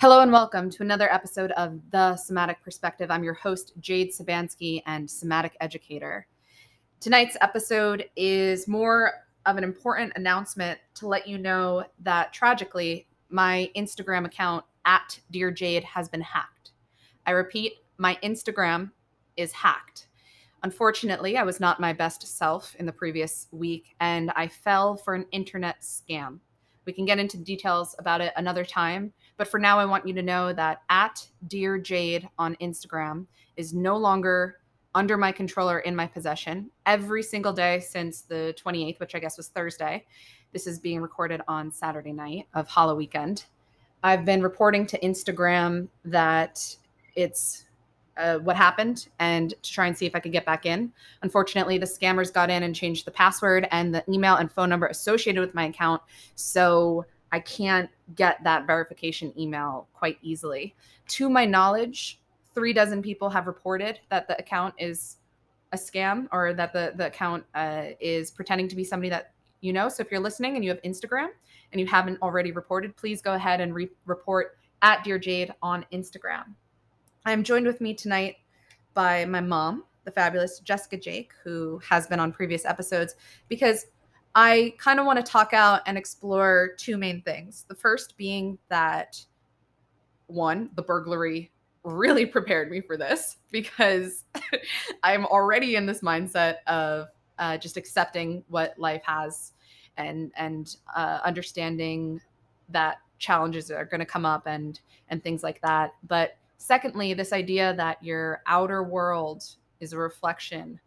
Hello and welcome to another episode of The Somatic Perspective. I'm your host, Jade Sabansky, and somatic educator. Tonight's episode is more of an important announcement to let you know that tragically, my Instagram account at Dear Jade has been hacked. I repeat, my Instagram is hacked. Unfortunately, I was not my best self in the previous week and I fell for an internet scam. We can get into details about it another time, but for now, I want you to know that at Dear Jade on Instagram is no longer under my controller in my possession. Every single day since the 28th, which I guess was Thursday, this is being recorded on Saturday night of Hollow Weekend. I've been reporting to Instagram that it's uh, what happened and to try and see if I could get back in. Unfortunately, the scammers got in and changed the password and the email and phone number associated with my account. So I can't get that verification email quite easily. To my knowledge, three dozen people have reported that the account is a scam or that the, the account uh, is pretending to be somebody that you know. So if you're listening and you have Instagram and you haven't already reported, please go ahead and re- report at Dear Jade on Instagram. I'm joined with me tonight by my mom, the fabulous Jessica Jake, who has been on previous episodes, because I kind of want to talk out and explore two main things. The first being that one, the burglary really prepared me for this because I'm already in this mindset of uh, just accepting what life has and and uh, understanding that challenges are going to come up and and things like that. But Secondly, this idea that your outer world is a reflection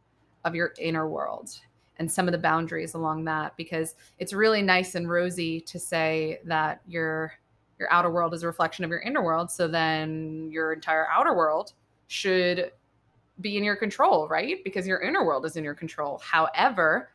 of your inner world and some of the boundaries along that because it's really nice and rosy to say that your your outer world is a reflection of your inner world. So then your entire outer world should be in your control right? Because your inner world is in your control. However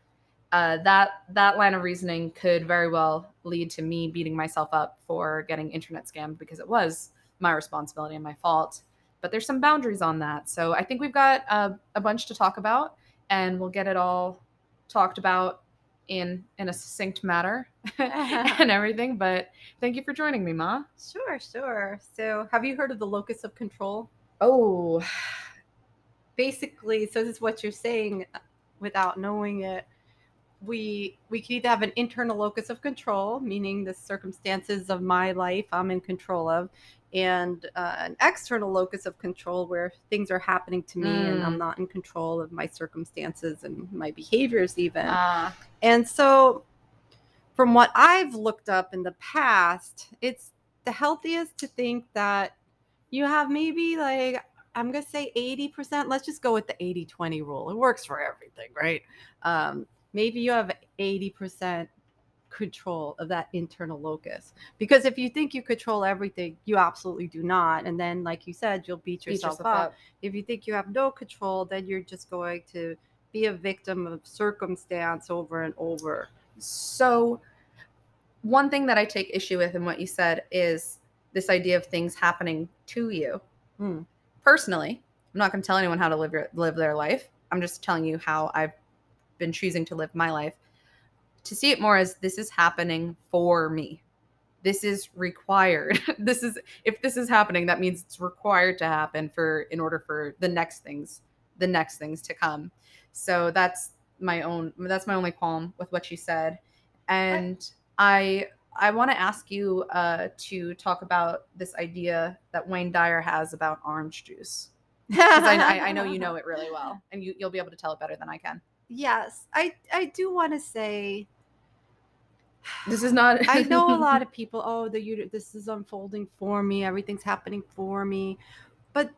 uh, that that line of reasoning could very well lead to me beating myself up for getting internet scammed because it was my responsibility and my fault. But there's some boundaries on that. So I think we've got a, a bunch to talk about, and we'll get it all talked about in in a succinct manner and everything. But thank you for joining me, Ma. Sure, sure. So have you heard of the locus of control? Oh, basically, so this is what you're saying uh, without knowing it. We we can either have an internal locus of control, meaning the circumstances of my life I'm in control of, and uh, an external locus of control where things are happening to me mm. and I'm mm. not in control of my circumstances and my behaviors, even. Uh. And so, from what I've looked up in the past, it's the healthiest to think that you have maybe like, I'm going to say 80%. Let's just go with the 80 20 rule. It works for everything, right? Um, maybe you have 80% control of that internal locus. Because if you think you control everything, you absolutely do not. And then, like you said, you'll beat yourself, beat yourself up. up. If you think you have no control, then you're just going to be a victim of circumstance over and over. So, one thing that I take issue with in what you said is this idea of things happening to you. Hmm. Personally, I'm not going to tell anyone how to live your, live their life. I'm just telling you how I've been choosing to live my life to see it more as this is happening for me. This is required. this is if this is happening, that means it's required to happen for in order for the next things, the next things to come. So that's my own that's my only qualm with what she said. And I I, want to ask you uh, to talk about this idea that Wayne Dyer has about orange juice. I, I, know you know it really well, and you, you'll be able to tell it better than I can. Yes, I I do want to say this is not i know a lot of people oh the you this is unfolding for me everything's happening for me but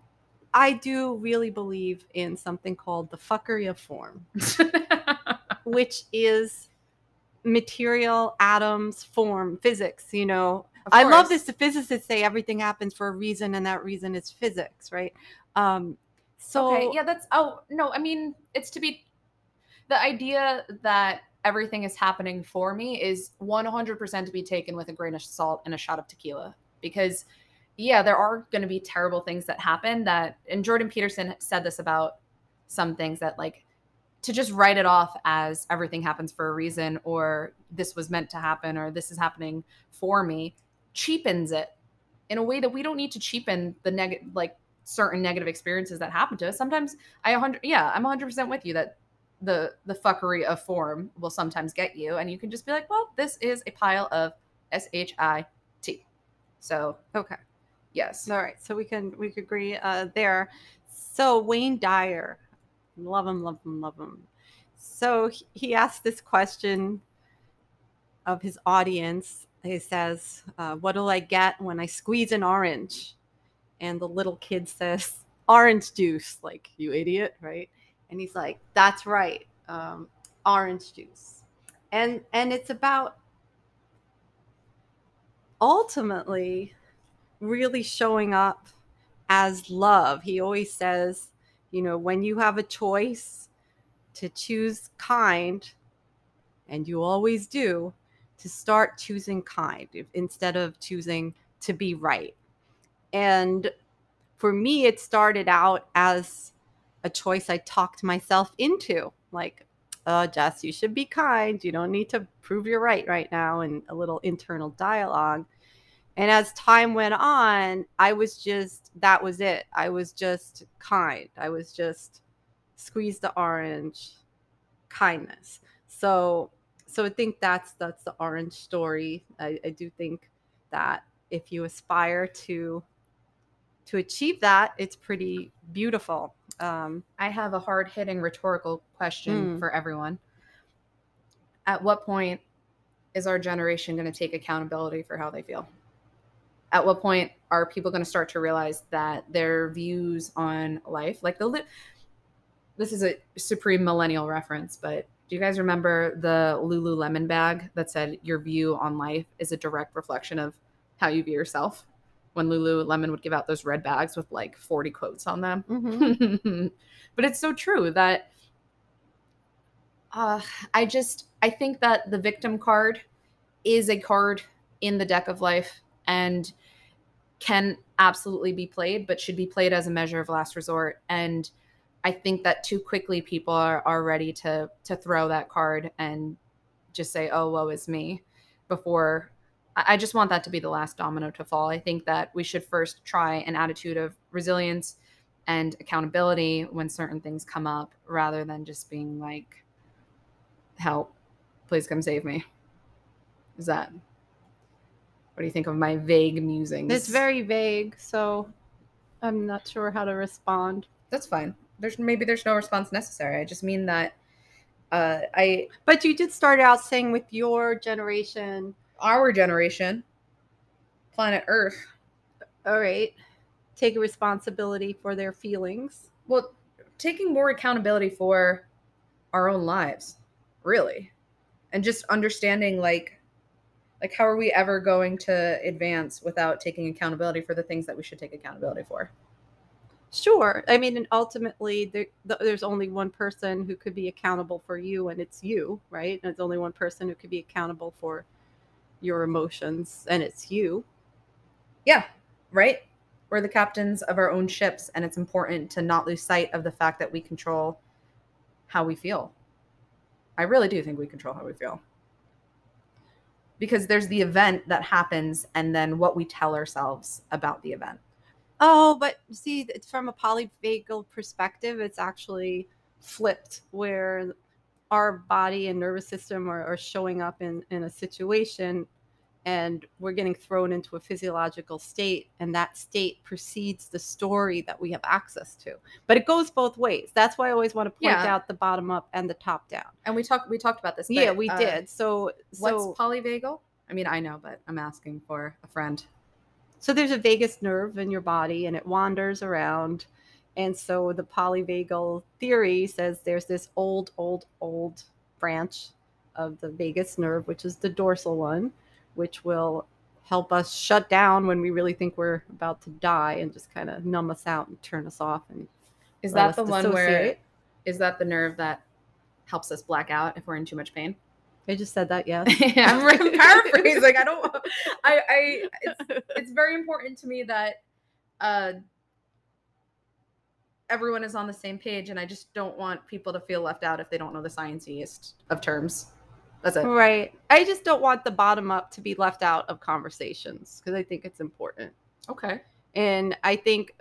i do really believe in something called the fuckery of form. Which is material atoms form physics you know? I love this the physicists say everything happens for a reason and that reason is physics right? Um so okay yeah that's oh no i mean it's to be the idea that everything is happening for me is 100% to be taken with a grain of salt and a shot of tequila. Because yeah there are going to be terrible things that happen that and jordan peterson said this about some things that like to just write it off as everything happens for a reason or this was meant to happen or this is happening for me cheapens it in a way that we don't need to cheapen the negative like certain negative experiences that happen to us. Sometimes i 100 yeah i'm 100% with you that the the fuckery of form will sometimes get you and you can just be like well this is a pile of s-h-i-t so Okay. yes All right. So we can we could agree uh, there. So Wayne Dyer, love him, love him, love him. So he- asked this question of his audience. He says, uh, "What'll I get when I squeeze an orange?" And the little kid says, "Orange juice." Like you idiot, right? And he's like, "That's right, um, orange juice." And and it's about ultimately really showing up as love. He always says, you know, when you have a choice to choose kind, and you always do, to start choosing kind instead of choosing to be right. And for me, it started out as a choice I talked myself into. Like, oh, Jess, you should be kind. You don't need to prove you're right right now, and a little internal dialogue. And as time went on, I was just, that was it. I was just kind. I was just squeeze the orange kindness. So, so I think that's, that's the orange story. I, I do think that if you aspire to, to achieve that, it's pretty beautiful. Um, i have a hard-hitting rhetorical question Hmm. for everyone at what point is our generation going to take accountability for how they feel at what point are people going to start to realize that their views on life like the li- this is a supreme millennial reference but do you guys remember the lululemon bag that said your view on life is a direct reflection of how you view yourself when lululemon would give out those red bags with like 40 quotes on them mhm. but it's so true that uh, I just I think that the victim card is a card in the deck of life and can absolutely be played, but should be played as a measure of last resort. And I think that too quickly people are, are ready to to throw that card and just say, "Oh, woe is me," before. I I just want that to be the last domino to fall. I think that we should first try an attitude of resilience and accountability when certain things come up rather than just being like help please come save me is that what do you think of my vague musings it's very vague. So I'm not sure how to respond. that's fine there's maybe there's no response necessary i just mean that uh i But you did start out saying with your generation, our generation planet earth all right, take responsibility for their feelings. well taking more accountability for our own lives really and just understanding like like how are we ever going to advance without taking accountability for the things that we should take accountability for Sure. I mean, and ultimately, there, th- there's only one person who could be accountable for you, and it's you, right? And there's only one person who could be accountable for your emotions, and it's you. yeah right? We're the captains of our own ships and it's important to not lose sight of the fact that we control how we feel. I really do think we control how we feel. Because there's the event that happens and then what we tell ourselves about the event. Oh, but see, it's from a polyvagal perspective, it's actually flipped where our body and nervous system are, are showing up in, in a situation and we're getting thrown into a physiological state and that state precedes the story that we have access to. But it goes both ways. That's why i always want to point Yeah. out the bottom up and the top down. And we talked we talked about this yeah we uh, did. So so what's polyvagal? I mean i know but i'm asking for a friend. So there's a vagus nerve in your body and it wanders around. And so the polyvagal theory says there's this old, old, old branch of the vagus nerve, which is the dorsal one, which will help us shut down when we really think we're about to die and just kind of numb us out and turn us off. And is that the one where is that the nerve that helps us black out if we're in too much pain I just said that, yes. i'm paraphrasing i don't i i it's, it's very important to me that uh everyone is on the same page and i just don't want people to feel left out if they don't know the scienciest of terms that's it Right. I just don't want the bottom up to be left out of conversations because I think it's important. Okay. And I think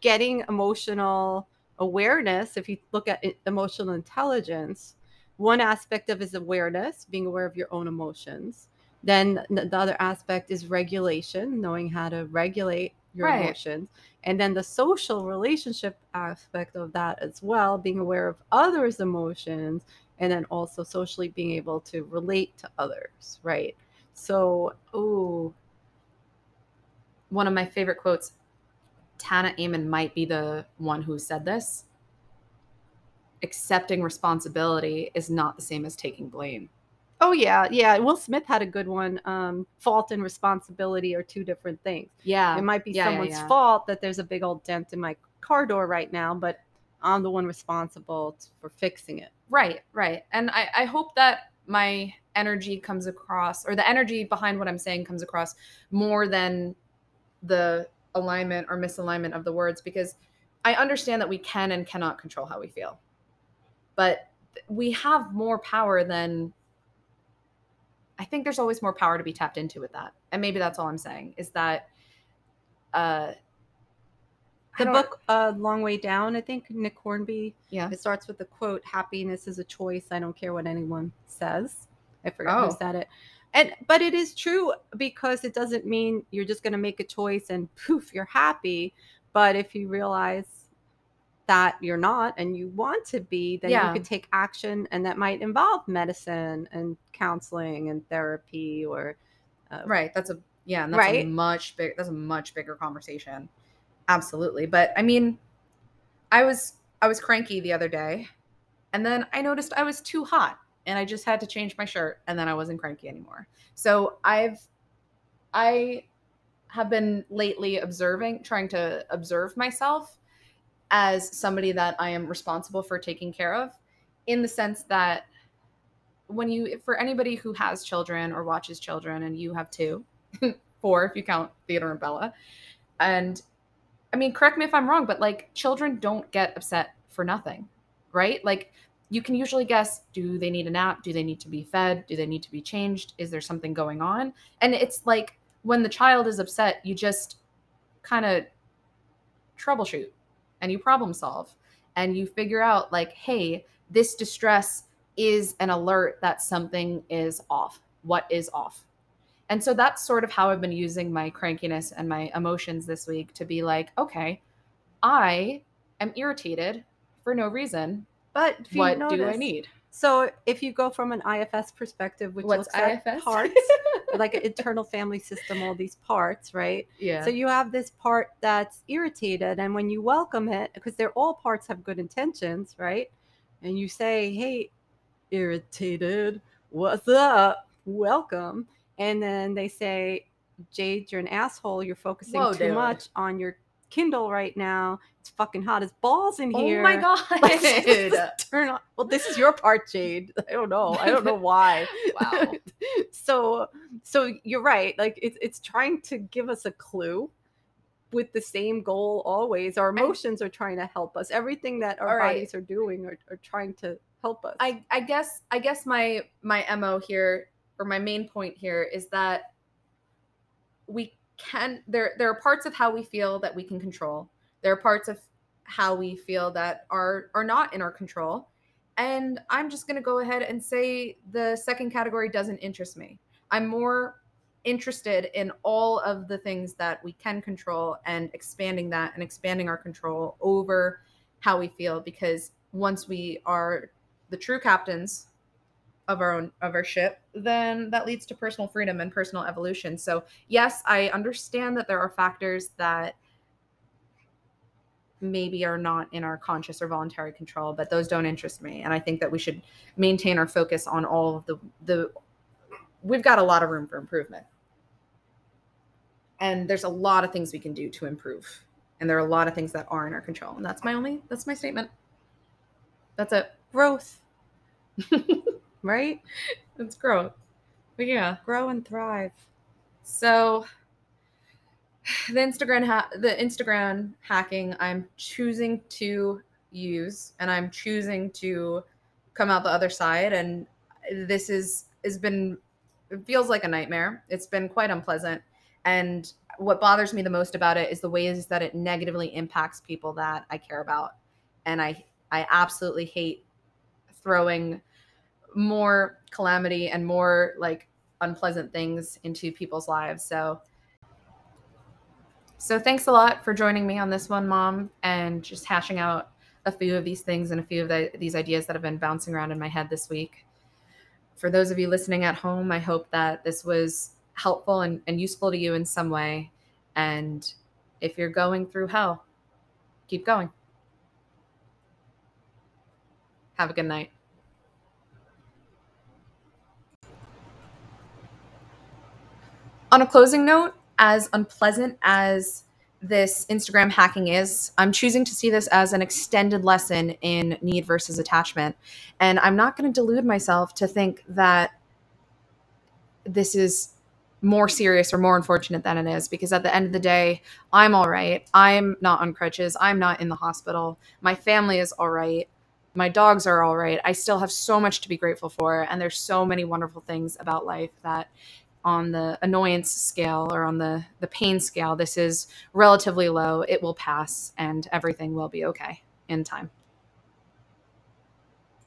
getting emotional awareness, if you look at it- emotional intelligence, one aspect of is awareness, being aware of your own emotions. Then the the other aspect is regulation, knowing how to regulate your Right. emotions. And then the social relationship aspect of that as well, being aware of others' emotions, and then also socially being able to relate to others, right? So, Ooh. One of my favorite quotes. Tana Amen might be the one who said this. Accepting responsibility is not the same as taking blame. Oh yeah, yeah. Will Smith had a good one. Um, fault and responsibility are two different things. Yeah. it might be yeah, yeah, someone's yeah. fault that there's a big old dent in my car door right now, but I'm the one responsible for fixing it. Right, right. And I, I hope that my energy comes across, or the energy behind what I'm saying comes across more than the alignment or misalignment of the words, because I understand that we can and cannot control how we feel. But we have more power than. I think there's always more power to be tapped into with that. And maybe that's all I'm saying is that. Uh, The book uh, Long Way Down, I think Nick Hornby. Yeah. It starts with the quote, "Happiness is a choice. I don't care what anyone says." I forget Oh. who said it. And but it is true because it doesn't mean you're just going to make a choice and poof, you're happy. But if you realize that you're not and you want to be, then Yeah. you could take action, and that might involve medicine and counseling and therapy or uh, right that's a yeah and that's a Right? much big that's a much bigger conversation absolutely but i mean i was i was cranky the other day and then i noticed i was too hot and i just had to change my shirt and then i wasn't cranky anymore so i've i have been lately observing trying to observe myself as somebody that i am responsible for taking care of in the sense that when you for anybody who has children or watches children and you have two four if you count theodore and bella and i mean correct me if i'm wrong but like children don't get upset for nothing right? Like you can usually guess do they need a nap? Do they need to be fed? Do they need to be changed? Is there something going on? And it's like when the child is upset you just kind of troubleshoot and you problem solve and you figure out like hey this distress is an alert that something is off. What is off? And so that's sort of how i've been using my crankiness and my emotions this week to be like okay i am irritated for no reason But what do i need So if you go from an IFS perspective, which What's looks at IFS? parts, like an internal family system, all these parts, right? yeah So you have this part that's irritated, and when you welcome it, because they're all parts have good intentions, right? And you say, "Hey, irritated, what's up? Welcome," and then they say, "Jade, you're an asshole. You're focusing Whoa, too dude. much on your Kindle right now. It's fucking hot as balls in here." oh my god Like, turn on. Well, this is your part, Jade. I don't know. I don't know why. Wow. so, so you're right. Like it's it's trying to give us a clue with the same goal always. Our emotions are trying to help us. Everything that our right. bodies are doing are, are trying to help us. I I guess I guess my my mo here or my main point here is that we can there there are parts of how we feel that we can control. There are parts of how we feel that are are not in our control. And I'm just going to go ahead and say the second category doesn't interest me. I'm more interested in all of the things that we can control and expanding that and expanding our control over how we feel because once we are the true captains of our own of our ship then that leads to personal freedom and personal evolution. So yes i understand that there are factors that maybe are not in our conscious or voluntary control but those don't interest me. And i think that we should maintain our focus on all of the the we've got a lot of room for improvement. And there's a lot of things we can do to improve. And there are a lot of things that are in our control. And that's my only that's my statement. That's it. Growth, right? It's growth. But yeah. Grow and thrive. So the Instagram ha- the Instagram hacking I'm choosing to use and I'm choosing to come out the other side and this is has been it feels like a nightmare. It's been quite unpleasant And what bothers me the most about it is the ways that it negatively impacts people that I care about. And I I absolutely hate throwing more calamity and more like unpleasant things into people's lives. So so thanks a lot for joining me on this one, mom, and just hashing out a few of these things and a few of the, these ideas that have been bouncing around in my head this week. For those of you listening at home, I hope that this was helpful and, and useful to you in some way. And if you're going through hell, keep going. Have a good night. On a closing note, as unpleasant as this Instagram hacking is, I'm choosing to see this as an extended lesson in need versus attachment. And I'm not going to delude myself to think that this is more serious or more unfortunate than it is because at the end of the day, I'm all right. I'm not on crutches. I'm not in the hospital. My family is all right. My dogs are all right. I still have so much to be grateful for. And there's so many wonderful things about life that on the annoyance scale or on the the pain scale this is relatively low. It will pass and everything will be okay in time